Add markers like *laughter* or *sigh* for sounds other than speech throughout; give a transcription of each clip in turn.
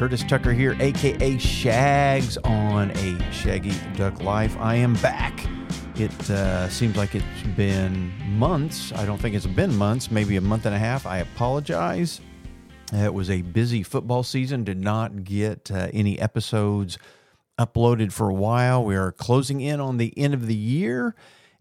Curtis Tucker here, aka Shaggs, on a Shaggy Duck Life. I am back. It uh, seems like it's been months. I don't think it's been months, maybe a month and a half. I apologize. It was a busy football season, did not get uh, any episodes uploaded for a while. We are closing in on the end of the year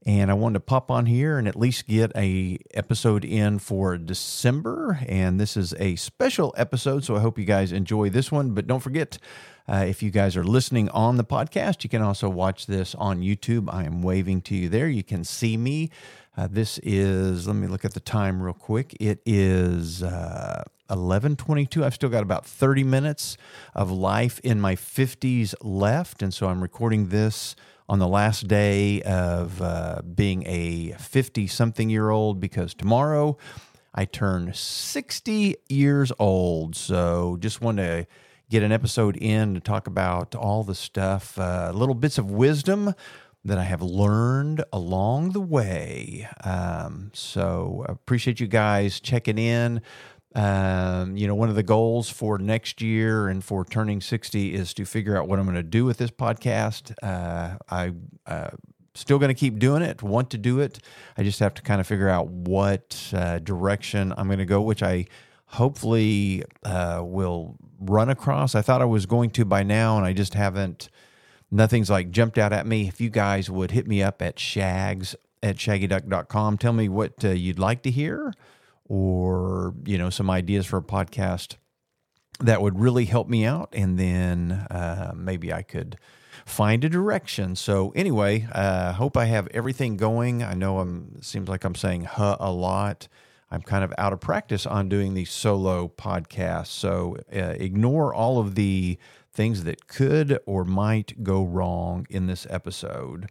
and I wanted to pop on here and at least get a episode in for December. And this is a special episode, so I hope you guys enjoy this one. But don't forget, uh, if you guys are listening on the podcast, you can also watch this on YouTube. I am waving to you there. You can see me. Uh, this is. Let me look at the time real quick. It is. Uh, 1122 i've still got about 30 minutes of life in my 50s left and so i'm recording this on the last day of uh, being a 50 something year old because tomorrow I turn 60 years old. So just want to get an episode in to talk about all the stuff, uh, little bits of wisdom that I have learned along the way. Um, so appreciate you guys checking in. Um, you know, one of the goals for next year and for turning 60 is to figure out what I'm going to do with this podcast. Uh, I, uh, still going to keep doing it, want to do it. I just have to kind of figure out what uh, direction I'm going to go, which I hopefully uh, will run across. I thought I was going to by now, and I just haven't. Nothing's like jumped out at me. If you guys would hit me up at shaggs at shaggyduck.com, tell me what uh, you'd like to hear or you know some ideas for a podcast that would really help me out. And then uh, maybe i could find a direction. So anyway uh, hope i have everything going. I know i'm seems like i'm saying huh a lot. I'm kind of out of practice on doing these solo podcasts. So uh, ignore all of the things that could or might go wrong in this episode.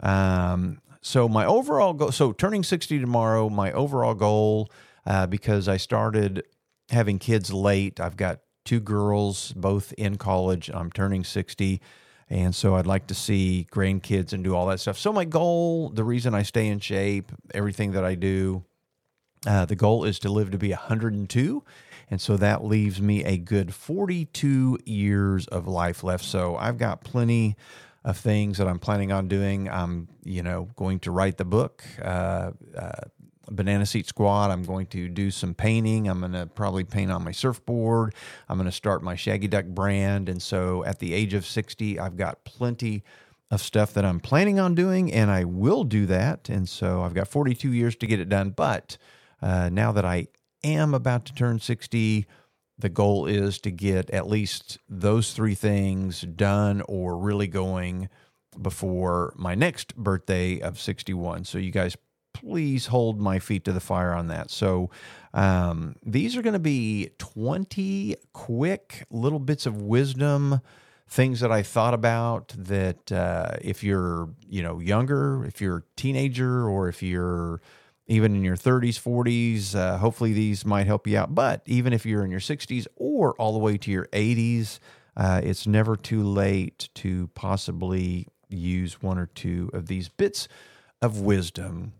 Um, so my overall goal so turning 60 tomorrow my overall goal uh, because I started having kids late. I've got two girls, both in college. I'm turning 60. And so I'd like to see grandkids and do all that stuff. So, my goal, the reason I stay in shape, everything that I do, uh, the goal is to live to be 102. And so that leaves me a good 42 years of life left. So I've got plenty of things that I'm planning on doing. I'm, you know, going to write the book. Uh, uh, Banana Seat squat. I'm going to do some painting. I'm going to probably paint on my surfboard. I'm going to start my Shaggy Duck brand. And so at the age of 60, I've got plenty of stuff that I'm planning on doing, and I will do that. And so I've got 42 years to get it done. But uh, now that I am about to turn 60, the goal is to get at least those three things done or really going before my next birthday of 61. So you guys please hold my feet to the fire on that. So, um, these are going to be 20 quick little bits of wisdom, things that I thought about that uh, if you're, you know, younger, if you're a teenager, or if you're even in your 30s, 40s, uh, hopefully these might help you out. But even if you're in your 60s or all the way to your 80s, uh, it's never too late to possibly use one or two of these bits of wisdom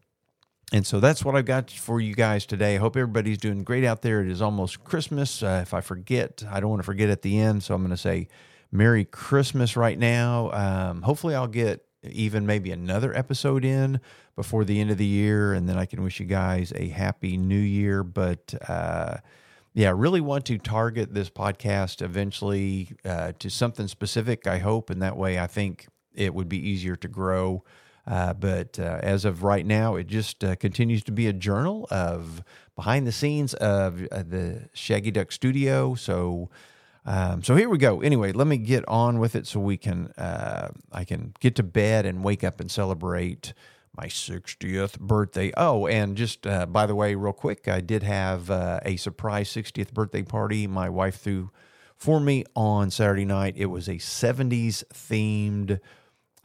and so that's what I've got for you guys today. I hope everybody's doing great out there. It is almost Christmas. Uh, if I forget, I don't want to forget at the end. So I'm going to say Merry Christmas right now. Um, hopefully, I'll get even maybe another episode in before the end of the year. And then I can wish you guys a happy new year. But uh, yeah, I really want to target this podcast eventually uh, to something specific, I hope. And that way, I think it would be easier to grow. Uh, but uh, as of right now, it just uh, continues to be a journal of behind the scenes of uh, the Shaggy Duck Studio. So, um, so here we go. Anyway, let me get on with it so we can uh, I can get to bed and wake up and celebrate my 60th birthday. Oh, and just by the way, real quick, I did have a surprise 60th birthday party. My wife threw for me on Saturday night. It was a 70s themed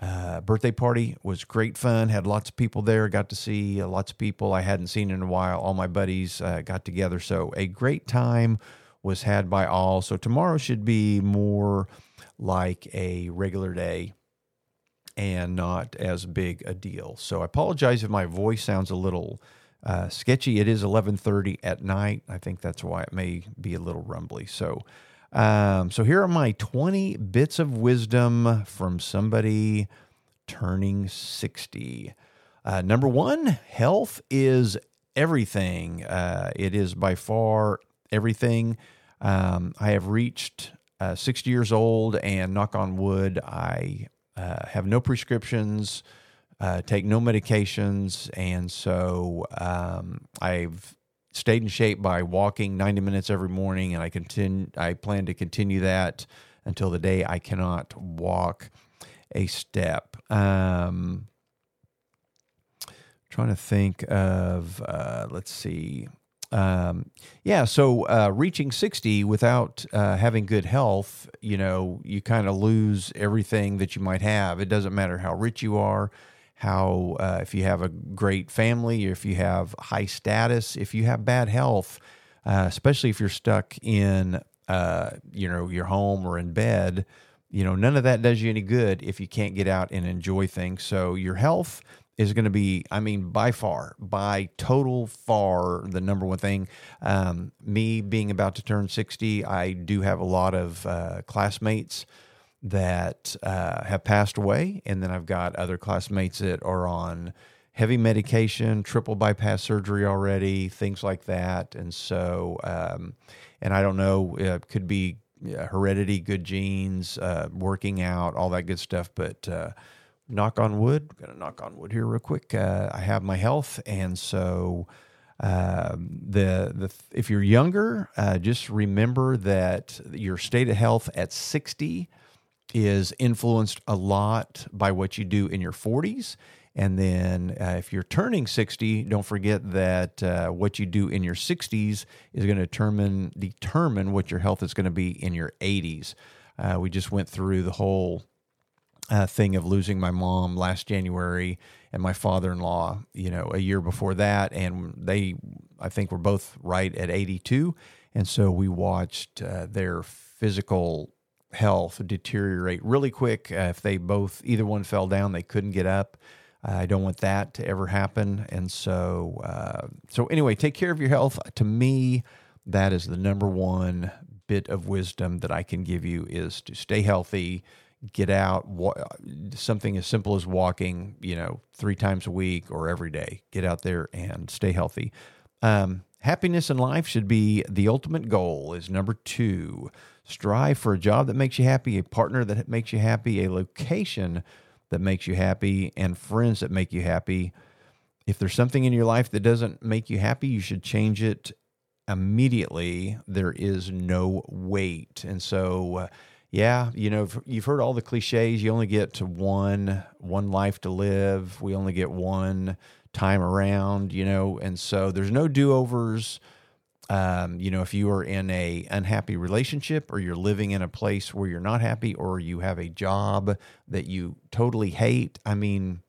uh, birthday party was great fun. Had lots of people there. Got to see uh, lots of people I hadn't seen in a while. All my buddies uh, got together. So a great time was had by all. So tomorrow should be more like a regular day and not as big a deal. So I apologize if my voice sounds a little uh, sketchy. It is 11:30 at night. I think that's why it may be a little rumbly. So, um, so here are my 20 bits of wisdom from somebody turning 60. Uh, number one, health is everything. Uh, it is by far everything. Um, I have reached uh, 60 years old, and knock on wood, I uh, have no prescriptions, uh, take no medications, and so um, I've stayed in shape by walking 90 minutes every morning, and I continue. I plan to continue that until the day I cannot walk a step. Um, trying to think of, uh, let's see. Um, yeah, so uh, reaching 60 without uh, having good health, you know, you kind of lose everything that you might have. It doesn't matter how rich you are, how, uh, if you have a great family, if you have high status, if you have bad health, uh, especially if you're stuck in, uh, you know, your home or in bed, you know, none of that does you any good if you can't get out and enjoy things. So your health is going to be, I mean, by far, by total far, the number one thing. Um, me being about to turn 60, I do have a lot of uh, classmates that uh, have passed away. And then I've got other classmates that are on heavy medication, triple bypass surgery already, things like that. And so, um, and I don't know, it could be heredity, good genes, uh, working out, all that good stuff. But, uh, knock on wood. I'm gonna knock on wood here real quick. Uh, I have my health, and so uh, the the if you're younger, uh, just remember that your state of health at 60 is influenced a lot by what you do in your 40s. And then uh, if you're turning 60, don't forget that uh, what you do in your 60s is going to determine determine what your health is going to be in your 80s. Uh, we just went through the whole uh, thing of losing my mom last January and my father-in-law, you know, a year before that, and they, I think, were both right at 82, and so we watched uh, their physical health deteriorate really quick. Uh, if they both, either one fell down, they couldn't get up. I don't want that to ever happen, and so, uh, so anyway, take care of your health. To me, that is the number one bit of wisdom that I can give you is to stay healthy get out wa- something as simple as walking you know three times a week or every day get out there and stay healthy um, happiness in life should be the ultimate goal is number two. Strive for a job that makes you happy a partner that makes you happy a location that makes you happy and friends that make you happy. If there's something in your life that doesn't make you happy you should change it immediately. There is no wait. And so uh, yeah, you know, you've heard all the cliches. You only get to one one life to live. We only get one time around, you know, and so there's no do overs. Um, you know, if you are in a unhappy relationship or you're living in a place where you're not happy or you have a job that you totally hate, I mean,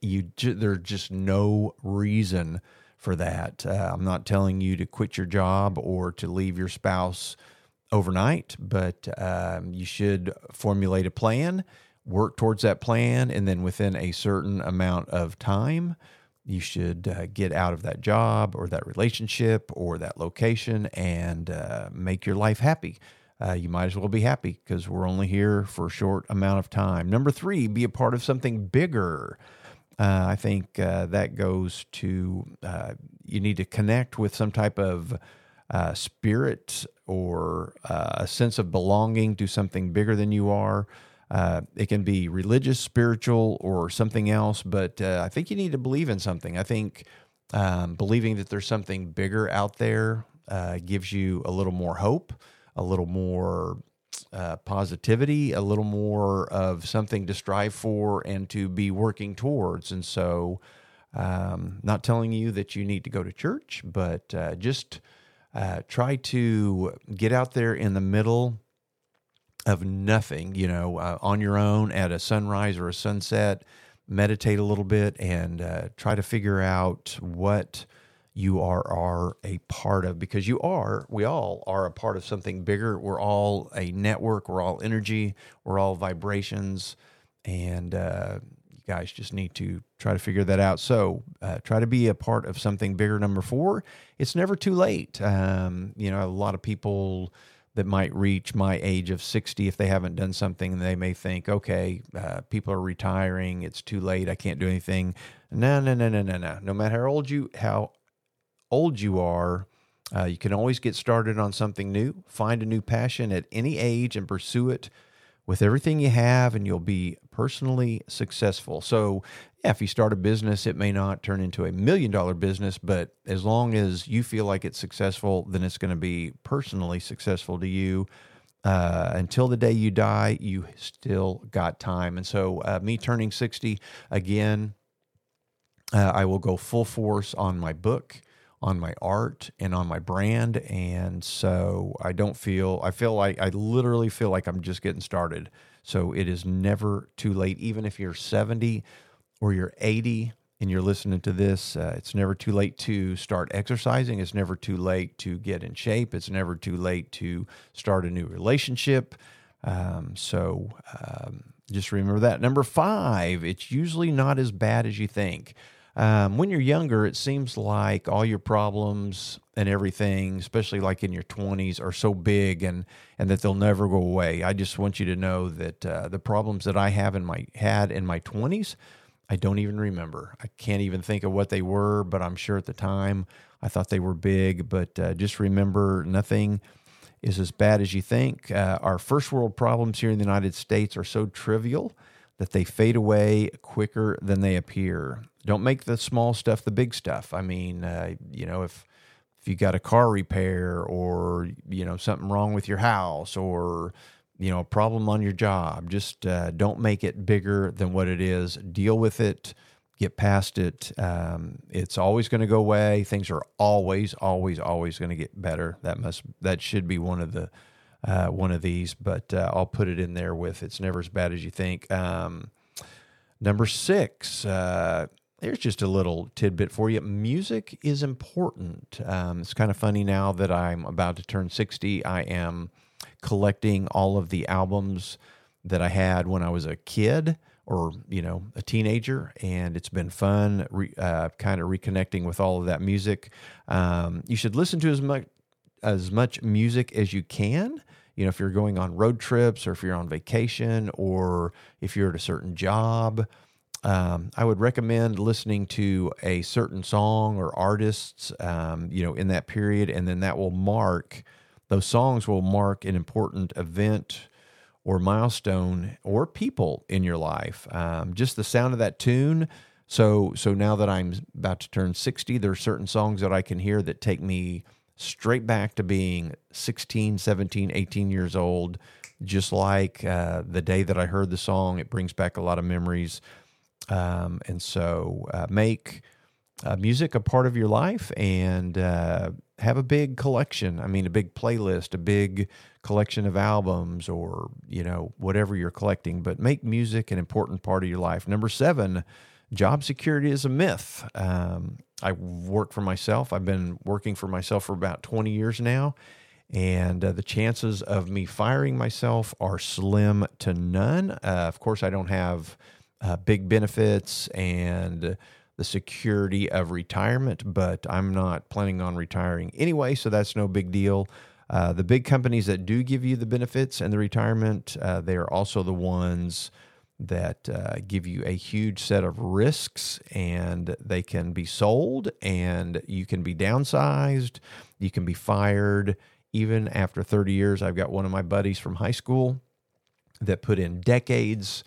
you there's just no reason for that. Uh, I'm not telling you to quit your job or to leave your spouse overnight, but um, you should formulate a plan, work towards that plan, and then within a certain amount of time, you should uh, get out of that job or that relationship or that location and uh, make your life happy. Uh, you might as well be happy because we're only here for a short amount of time. Number three, be a part of something bigger. Uh, I think uh, that goes to uh, you need to connect with some type of uh, spirit or uh, a sense of belonging to something bigger than you are. Uh, it can be religious, spiritual, or something else, but uh, I think you need to believe in something. I think um, believing that there's something bigger out there uh, gives you a little more hope, a little more uh, positivity, a little more of something to strive for and to be working towards. And so, um, not telling you that you need to go to church, but just uh, try to get out there in the middle of nothing, you know, uh, on your own at a sunrise or a sunset, meditate a little bit and uh, try to figure out what you are are a part of because you are we all are a part of something bigger. We're all a network. We're all energy. We're all vibrations. And uh, guys just need to try to figure that out. So uh, try to be a part of something bigger. Number four, it's never too late. Um, you know, a lot of people that might reach my age of 60 if they haven't done something they may think okay uh, people are retiring it's too late i can't do anything no no no no no no no matter how old you how old you are uh, you can always get started on something new find a new passion at any age and pursue it with everything you have and you'll be personally successful. So, yeah, if you start a business, it may not turn into a million dollar business, but as long as you feel like it's successful, then it's going to be personally successful to you. Uh, until the day you die, you still got time. And so, uh, me turning 60 again, uh, I will go full force on my book on my art and on my brand. And so I don't feel, I feel like, I literally feel like I'm just getting started. So it is never too late. Even if you're 70 or you're 80 and you're listening to this, uh, it's never too late to start exercising. It's never too late to get in shape. It's never too late to start a new relationship. Um, so um, just remember that. Number five, it's usually not as bad as you think. Um, when you're younger, it seems like all your problems and everything, especially like in your 20s, are so big and and that they'll never go away. I just want you to know that uh, the problems that I have in my had in my 20s, I don't even remember. I can't even think of what they were, but I'm sure at the time I thought they were big. But uh, just remember, nothing is as bad as you think. Uh, our first world problems here in the United States are so trivial that they fade away quicker than they appear. Don't make the small stuff the big stuff. I mean, uh, you know, if if you got a car repair or you know something wrong with your house or you know a problem on your job, just uh, don't make it bigger than what it is. Deal with it. Get past it. Um, it's always going to go away. Things are always, always, always going to get better. That must that should be one of the uh, one of these, but uh, I'll put it in there with it's never as bad as you think. Um, number six, uh, there's just a little tidbit for you. Music is important. Um, it's kind of funny now that I'm about to turn 60. I am collecting all of the albums that I had when I was a kid or, you know, a teenager. And it's been fun re, uh, kind of reconnecting with all of that music. Um, you should listen to as much, as much music as you can you know if you're going on road trips or if you're on vacation or if you're at a certain job um, I would recommend listening to a certain song or artists, um, you know, in that period, and then that will mark those songs will mark an important event or milestone or people in your life. Um, just the sound of that tune. So, so now that I'm about to turn 60, there are certain songs that I can hear that take me straight back to being 16, 17, 18 years old. Just like uh, the day that I heard the song, it brings back a lot of memories. Um, and so uh, make uh, music a part of your life and uh, have a big collection. I mean, a big playlist, a big collection of albums or, you know, whatever you're collecting, but make music an important part of your life. Number seven, job security is a myth. Um, I work for myself. I've been working for myself for about 20 years now. And uh, the chances of me firing myself are slim to none. Uh, of course, I don't have uh, big benefits and the security of retirement, but I'm not planning on retiring anyway, so that's no big deal. Uh, the big companies that do give you the benefits and the retirement, uh, they are also the ones that uh, give you a huge set of risks and they can be sold and you can be downsized, you can be fired even after 30 years. I've got one of my buddies from high school that put in decades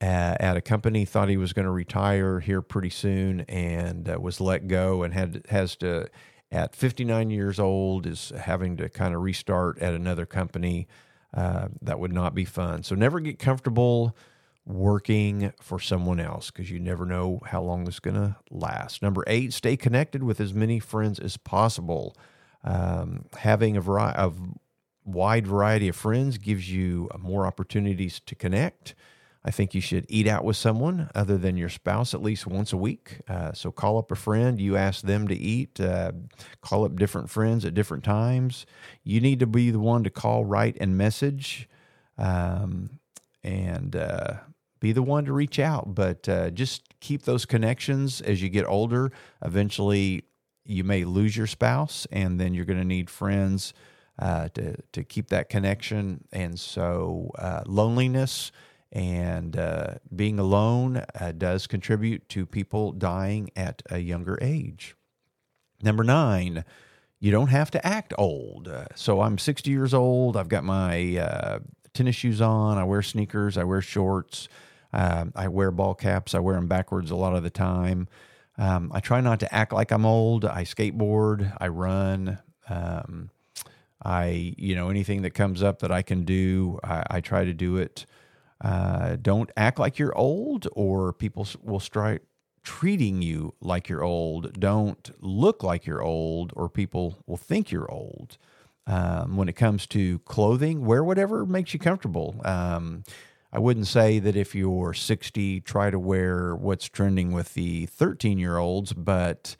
at, at a company, thought he was going to retire here pretty soon, and uh, was let go, and had has to at 59 years old is having to kind of restart at another company. Uh, that would not be fun. So never get comfortable working for someone else because you never know how long it's going to last. Number eight, stay connected with as many friends as possible. Um, having a of wide variety of friends gives you more opportunities to connect. I think you should eat out with someone other than your spouse at least once a week. Uh, so call up a friend, you ask them to eat, uh, call up different friends at different times. You need to be the one to call, write, and message. Um, and uh, be the one to reach out. But uh, just keep those connections as you get older. Eventually, you may lose your spouse, and then you're going to need friends uh, to to keep that connection. And so, uh, loneliness and uh, being alone uh, does contribute to people dying at a younger age. Number nine, you don't have to act old. So I'm 60 years old. I've got my uh, tennis shoes on. I wear sneakers. I wear shorts. Um, I wear ball caps. I wear them backwards a lot of the time. Um, I try not to act like I'm old. I skateboard. I run. Um, I, you know, anything that comes up that I can do, I, I try to do it. Uh, don't act like you're old, or people will start treating you like you're old. Don't look like you're old, or people will think you're old. Um, when it comes to clothing, wear whatever makes you comfortable. Um, I wouldn't say that if you're 60, try to wear what's trending with the 13 year olds, but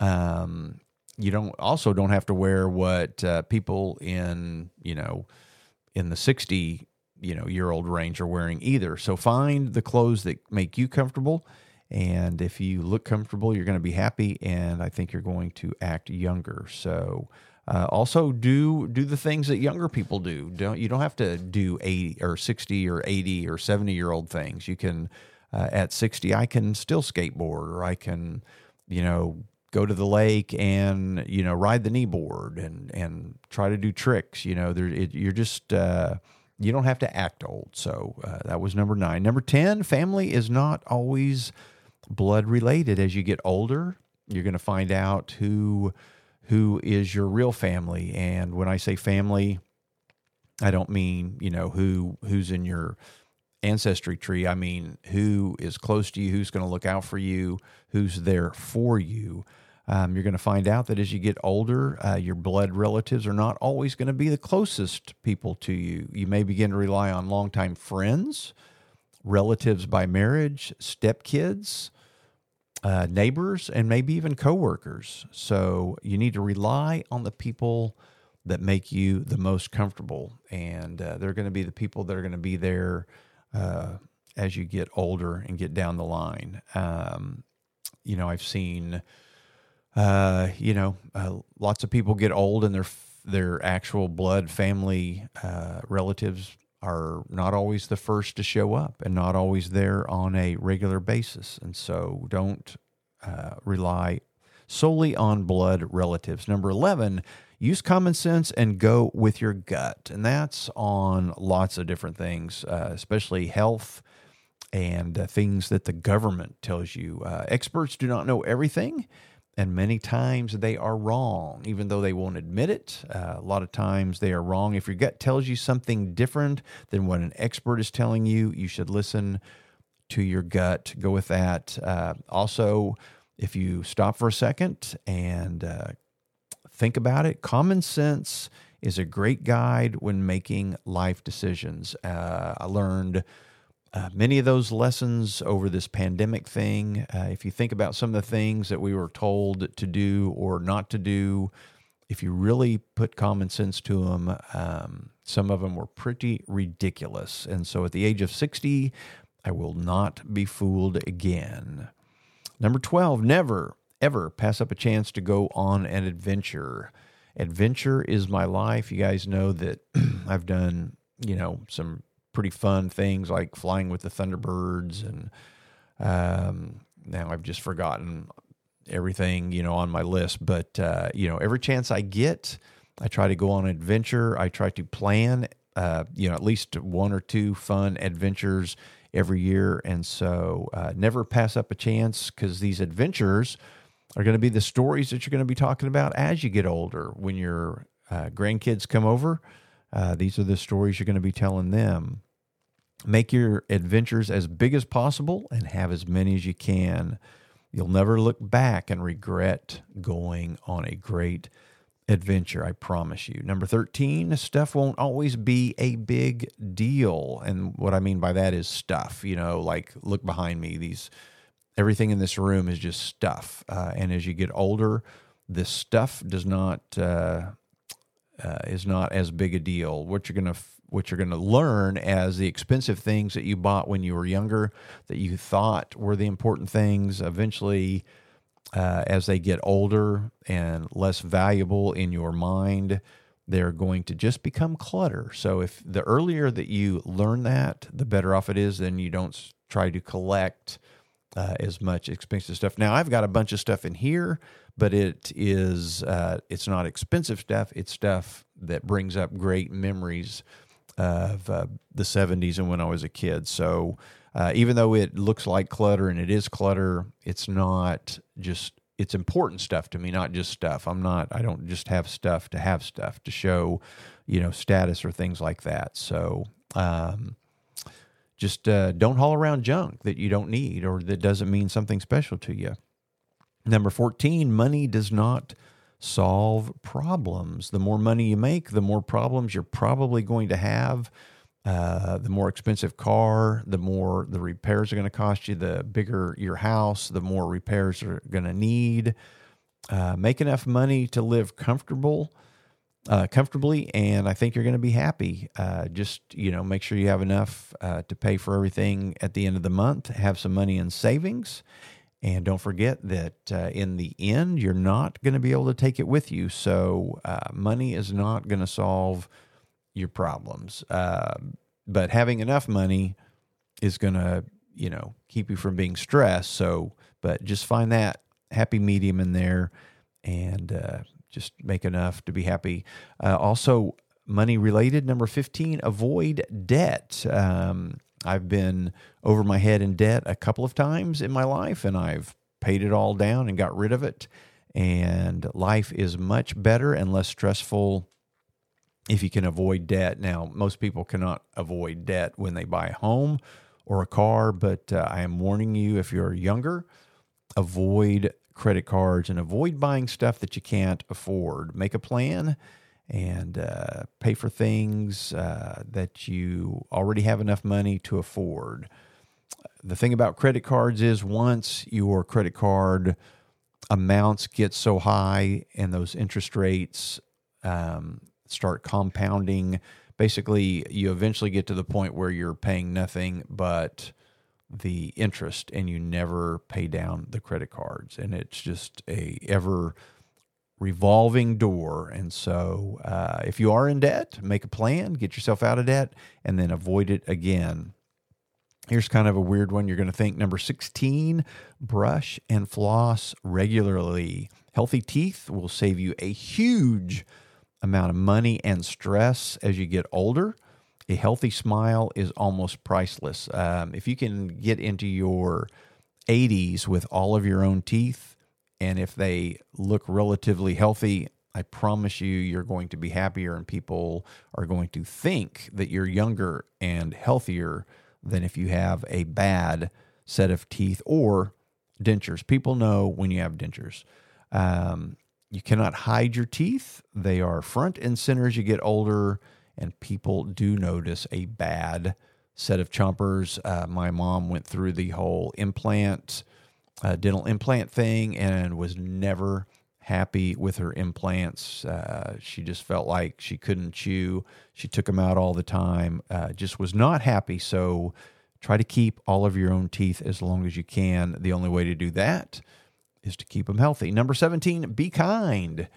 um, you don't also don't have to wear what uh, people in you know in the 60 you know year old range are wearing either. So find the clothes that make you comfortable. And if you look comfortable, you're going to be happy, and I think you're going to act younger. So, uh, also do do the things that younger people do. Don't you don't have to do eighty or sixty or eighty or seventy year old things. You can uh, at sixty, I can still skateboard, or I can, you know, go to the lake and you know ride the knee board and and try to do tricks. You know, there it, you're just. Uh, you don't have to act old. So uh, that was number nine. Number 10, family is not always blood related. As you get older, you're going to find out who who is your real family. And when I say family, I don't mean, you know, who who's in your ancestry tree. I mean, who is close to you, who's going to look out for you, who's there for you. Um, you're going to find out that as you get older, uh, your blood relatives are not always going to be the closest people to you. You may begin to rely on longtime friends, relatives by marriage, stepkids, uh, neighbors, and maybe even coworkers. So you need to rely on the people that make you the most comfortable, and uh, they're going to be the people that are going to be there uh, as you get older and get down the line. Um, you know, I've seen, uh, you know, uh, lots of people get old and their their actual blood family uh, relatives are not always the first to show up and not always there on a regular basis. And so don't uh, rely solely on blood relatives. Number 11, use common sense and go with your gut. And that's on lots of different things, uh, especially health and things that the government tells you. Experts do not know everything and many times they are wrong, even though they won't admit it. Uh, a lot of times they are wrong. If your gut tells you something different than what an expert is telling you, you should listen to your gut. Go with that. Uh, also, if you stop for a second and uh, think about it, common sense is a great guide when making life decisions. Uh, I learned uh, many of those lessons over this pandemic thing, uh, if you think about some of the things that we were told to do or not to do, if you really put common sense to them, um, some of them were pretty ridiculous. And so at the age of 60, I will not be fooled again. Number 12, never, ever pass up a chance to go on an adventure. Adventure is my life. You guys know that *clears throat* I've done, you know, some pretty fun things like flying with the Thunderbirds, and um, now I've just forgotten everything you know on my list. But uh, you know, every chance I get, I try to go on an adventure. I try to plan, uh, you know, at least one or two fun adventures every year, and so uh, never pass up a chance because these adventures are going to be the stories that you're going to be talking about as you get older when your uh, grandkids come over. Uh, these are the stories you're going to be telling them. Make your adventures as big as possible and have as many as you can. You'll never look back and regret going on a great adventure, I promise you. Number 13, stuff won't always be a big deal. And what I mean by that is stuff, you know, like look behind me. These everything in this room is just stuff. Uh, and as you get older, this stuff does not uh, uh, is not as big a deal. What you're gonna what you're gonna learn as the expensive things that you bought when you were younger that you thought were the important things eventually. Uh, as they get older and less valuable in your mind, they're going to just become clutter. So if the earlier that you learn that, the better off it is. Then you don't try to collect uh, as much expensive stuff. Now I've got a bunch of stuff in here, but it is uh, it's not expensive stuff. It's stuff that brings up great memories of uh, the '70s and when I was a kid. So uh, even though it looks like clutter and it is clutter, it's not just it's important stuff to me, not just stuff. I'm not I don't just have stuff to have stuff to show, you know, status or things like that. So. Um, just uh, don't haul around junk that you don't need or that doesn't mean something special to you. Number 14, money does not solve problems. The more money you make, the more problems you're probably going to have. Uh, the more expensive car, the more the repairs are going to cost you. The bigger your house, the more repairs are going to need. Uh, make enough money to live comfortable uh, comfortably, and I think you're going to be happy. Uh, just you know, make sure you have enough uh, to pay for everything at the end of the month. Have some money in savings, and don't forget that uh, in the end, you're not going to be able to take it with you. So, uh, money is not going to solve your problems, uh, but having enough money is going to you know keep you from being stressed. So, but just find that happy medium in there, and just make enough to be happy. Uh, also, money related. Number 15, avoid debt. Um, I've been over my head in debt a couple of times in my life, and I've paid it all down and got rid of it. And life is much better and less stressful if you can avoid debt. Now, most people cannot avoid debt when they buy a home or a car, but uh, I am warning you if you're younger, avoid credit cards and avoid buying stuff that you can't afford. Make a plan and uh, pay for things uh, that you already have enough money to afford. The thing about credit cards is once your credit card amounts get so high and those interest rates um, start compounding, basically you eventually get to the point where you're paying nothing but the interest and you never pay down the credit cards and it's just a ever revolving door. And so uh, if you are in debt make a plan get yourself out of debt and then avoid it again. Here's kind of a weird one you're going to think. Number 16 brush and floss regularly. Healthy teeth will save you a huge amount of money and stress as you get older. A healthy smile is almost priceless. Um, if you can get into your 80s with all of your own teeth, and if they look relatively healthy, I promise you, you're going to be happier, and people are going to think that you're younger and healthier than if you have a bad set of teeth or dentures. People know when you have dentures. Um, you cannot hide your teeth, they are front and center as you get older and people do notice a bad set of chompers. Uh, my mom went through the whole implant, uh, dental implant thing, and was never happy with her implants. Uh, she just felt like she couldn't chew. She took them out all the time. Uh, just was not happy. So try to keep all of your own teeth as long as you can. The only way to do that is to keep them healthy. Number 17, be kind.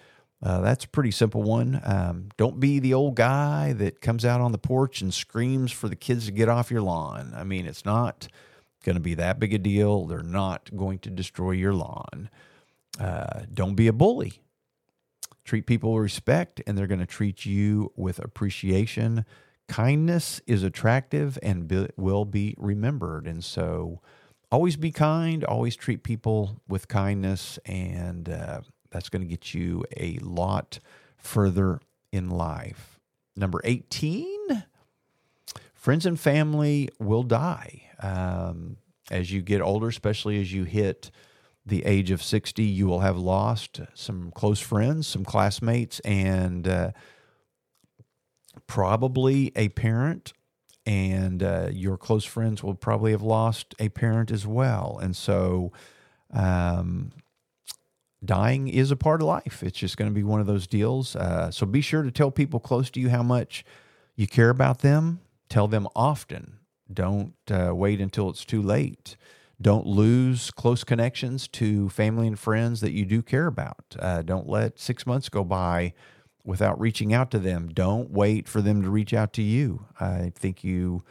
Uh, that's a pretty simple one. Um, don't be the old guy that comes out on the porch and screams for the kids to get off your lawn. I mean, it's not going to be that big a deal. They're not going to destroy your lawn. Uh, don't be a bully. Treat people with respect, and they're going to treat you with appreciation. Kindness is attractive and be, will be remembered. And so, always be kind, always treat people with kindness, and uh, that's going to get you a lot further in life. Number 18, friends and family will die. Um, as you get older, especially as you hit the age of 60, you will have lost some close friends, some classmates, and uh, probably a parent. And uh, your close friends will probably have lost a parent as well. And so, um, dying is a part of life. It's just going to be one of those deals. Uh, so be sure to tell people close to you how much you care about them. Tell them often. Don't uh, wait until it's too late. Don't lose close connections to family and friends that you do care about. Uh, don't let six months go by without reaching out to them. Don't wait for them to reach out to you. I think you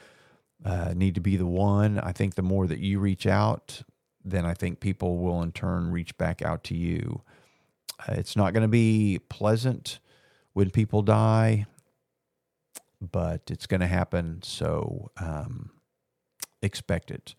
uh, need to be the one. I think the more that you reach out, then I think people will in turn reach back out to you. Uh, it's not going to be pleasant when people die, but it's going to happen. So um, expect it.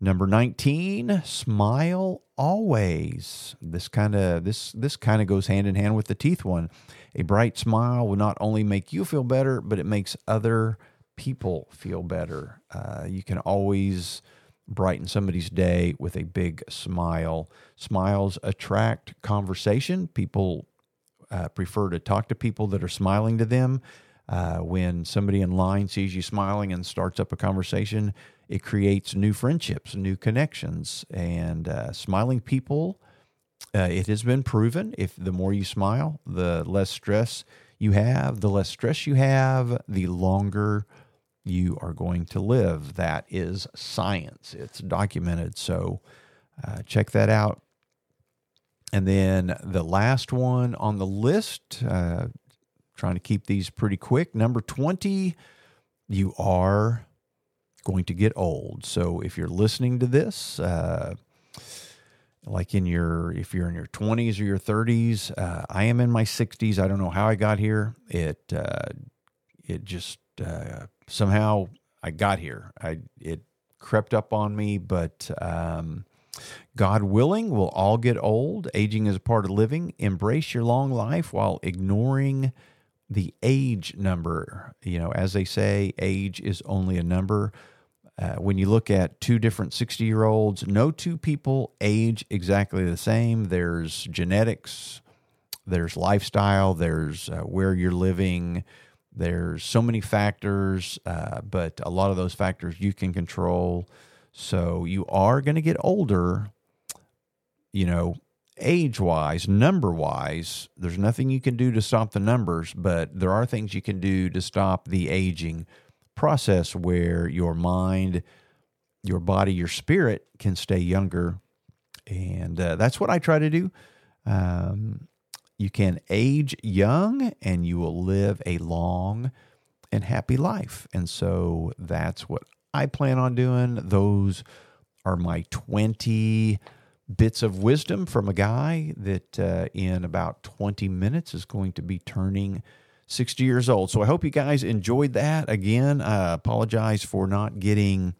Number 19, smile always. This kind of this this kind of goes hand in hand with the teeth one. A bright smile will not only make you feel better, but it makes other people feel better. Uh, you can always brighten somebody's day with a big smile. Smiles attract conversation. People uh, prefer to talk to people that are smiling to them. Uh, when somebody in line sees you smiling and starts up a conversation, it creates new friendships, new connections, and uh, smiling people. Uh, it has been proven if the more you smile, the less stress you have, the less stress you have, the longer you are going to live. That is science, it's documented. So uh, check that out. And then the last one on the list, uh, trying to keep these pretty quick. Number 20, you are going to get old. So if you're listening to this, uh, like in your if you're in your 20s or your 30s uh, i am in my 60s i don't know how i got here it uh, it just uh, somehow I got here. I it crept up on me, but um, God willing, we'll all get old. Aging is a part of living. Embrace your long life while ignoring the age number. You know, as they say, age is only a number. Uh, when you look at two different 60 year olds, no two people age exactly the same. There's genetics, there's lifestyle, there's uh, where you're living, there's so many factors, uh, but a lot of those factors you can control. So you are going to get older, you know, age wise, number wise. There's nothing you can do to stop the numbers, but there are things you can do to stop the aging process where your mind, your body, your spirit can stay younger. And uh, that's what I try to do. Um, you can age young and you will live a long and happy life. And so that's what I plan on doing. Those are my 20 bits of wisdom from a guy that uh, in about 20 minutes is going to be turning 60 years old. So I hope you guys enjoyed that. Again, I apologize for not getting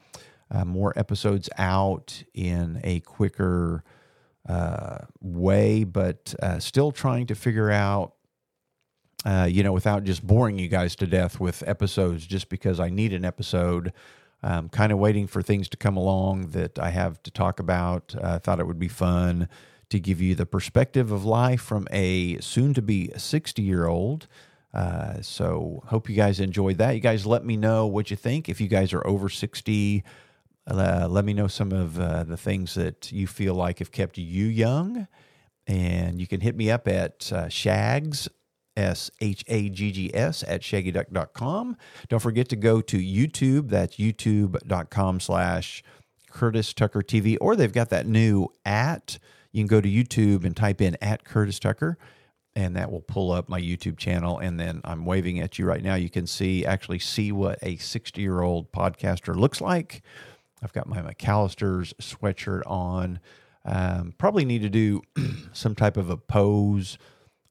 uh, more episodes out in a quicker uh, way, but uh, still trying to figure out, uh, you know, without just boring you guys to death with episodes just because I need an episode. I'm kind of waiting for things to come along that I have to talk about. I thought it would be fun to give you the perspective of life from a soon to be 60 year old. Uh, so, hope you guys enjoyed that. You guys let me know what you think. If you guys are over 60, uh, let me know some of uh, the things that you feel like have kept you young. And you can hit me up at uh, Shaggs, S H A G G S, at shaggyduck.com. Don't forget to go to YouTube. That's youtube.com slash Curtis Tucker TV. Or they've got that new at. You can go to YouTube and type in at Curtis Tucker and that will pull up my YouTube channel. And then I'm waving at you right now. You can see actually see what a 60 year old podcaster looks like. I've got my McAllister's sweatshirt on. Um, probably need to do *clears throat* some type of a pose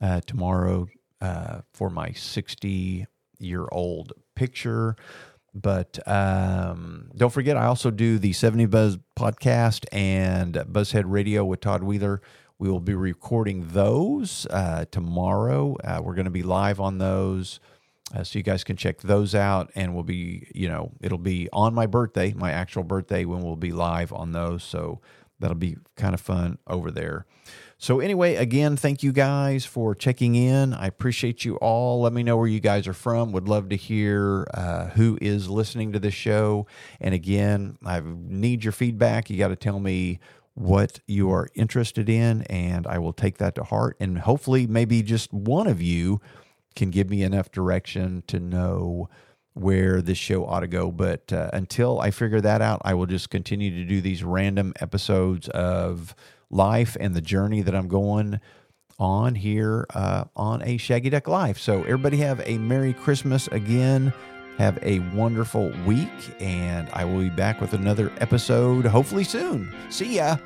uh, tomorrow uh, for my 60 year old picture. But um, don't forget, I also do the 70 Buzz podcast and Buzzhead Radio with Todd Wheeler. We will be recording those uh, tomorrow. Uh, we're going to be live on those. Uh, so you guys can check those out, and we'll be, you know, it'll be on my birthday, my actual birthday, when we'll be live on those. So that'll be kind of fun over there. So anyway, again, thank you guys for checking in. I appreciate you all. Let me know where you guys are from. Would love to hear uh, who is listening to this show. And again, I need your feedback. You got to tell me what you are interested in, and I will take that to heart. And hopefully, maybe just one of you can give me enough direction to know where this show ought to go. But uh, until I figure that out, I will just continue to do these random episodes of life and the journey that I'm going on here uh, on a Shaggy Duck Life. So, everybody have a Merry Christmas again. Have a wonderful week, and I will be back with another episode hopefully soon. See ya.